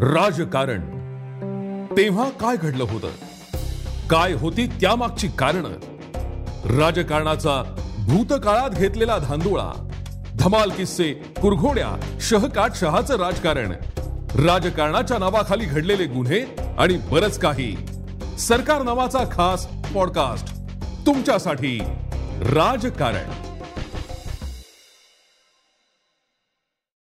राजकारण. तेव्हा काय घडलं होतं? काय होती त्यामागची कारण? राजकारणाचा भूतकाळात घेतलेला धांदुळा धमाल किस्से कुरघोड्या शहकाट शहाचं राजकारण राजकारणाच्या नावाखाली घडलेले गुन्हे आणि बरच काही. सरकार नावाचा खास पॉडकास्ट. तुमच्यासाठी राजकारण.